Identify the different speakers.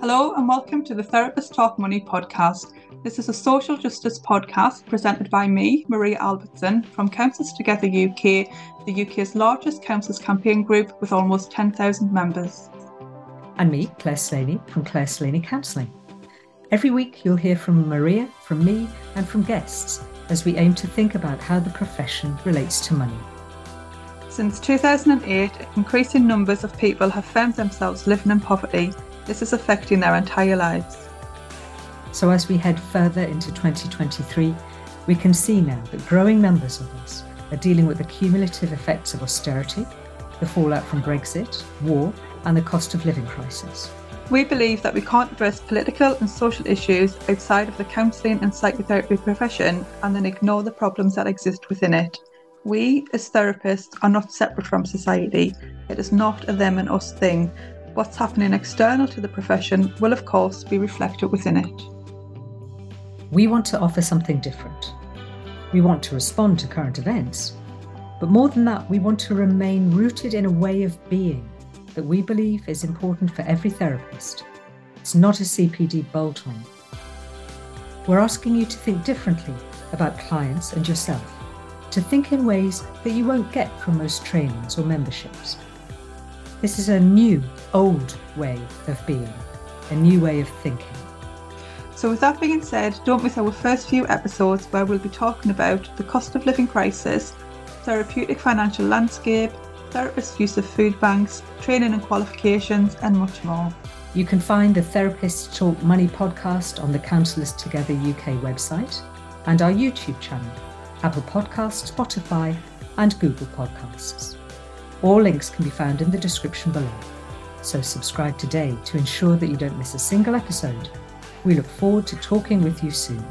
Speaker 1: Hello and welcome to the Therapist Talk Money podcast. This is a social justice podcast presented by me, Maria Albertson, from Counsellors Together UK, the UK's largest counsellors campaign group with almost 10,000 members.
Speaker 2: And me, Claire Slaney, from Claire Slaney Counselling. Every week you'll hear from Maria, from me, and from guests as we aim to think about how the profession relates to money.
Speaker 1: Since 2008, increasing numbers of people have found themselves living in poverty. This is affecting their entire lives.
Speaker 2: So, as we head further into 2023, we can see now that growing numbers of us are dealing with the cumulative effects of austerity, the fallout from Brexit, war, and the cost of living crisis.
Speaker 1: We believe that we can't address political and social issues outside of the counselling and psychotherapy profession and then ignore the problems that exist within it. We, as therapists, are not separate from society. It is not a them and us thing. What's happening external to the profession will, of course, be reflected within it.
Speaker 2: We want to offer something different. We want to respond to current events. But more than that, we want to remain rooted in a way of being that we believe is important for every therapist. It's not a CPD bolt on. We're asking you to think differently about clients and yourself, to think in ways that you won't get from most trainings or memberships. This is a new, old way of being, a new way of thinking.
Speaker 1: So, with that being said, don't miss our first few episodes where we'll be talking about the cost of living crisis, therapeutic financial landscape, therapists' use of food banks, training and qualifications, and much more.
Speaker 2: You can find the Therapists Talk Money podcast on the Counsellors Together UK website and our YouTube channel, Apple Podcasts, Spotify, and Google Podcasts. All links can be found in the description below. So subscribe today to ensure that you don't miss a single episode we look forward to talking with you soon.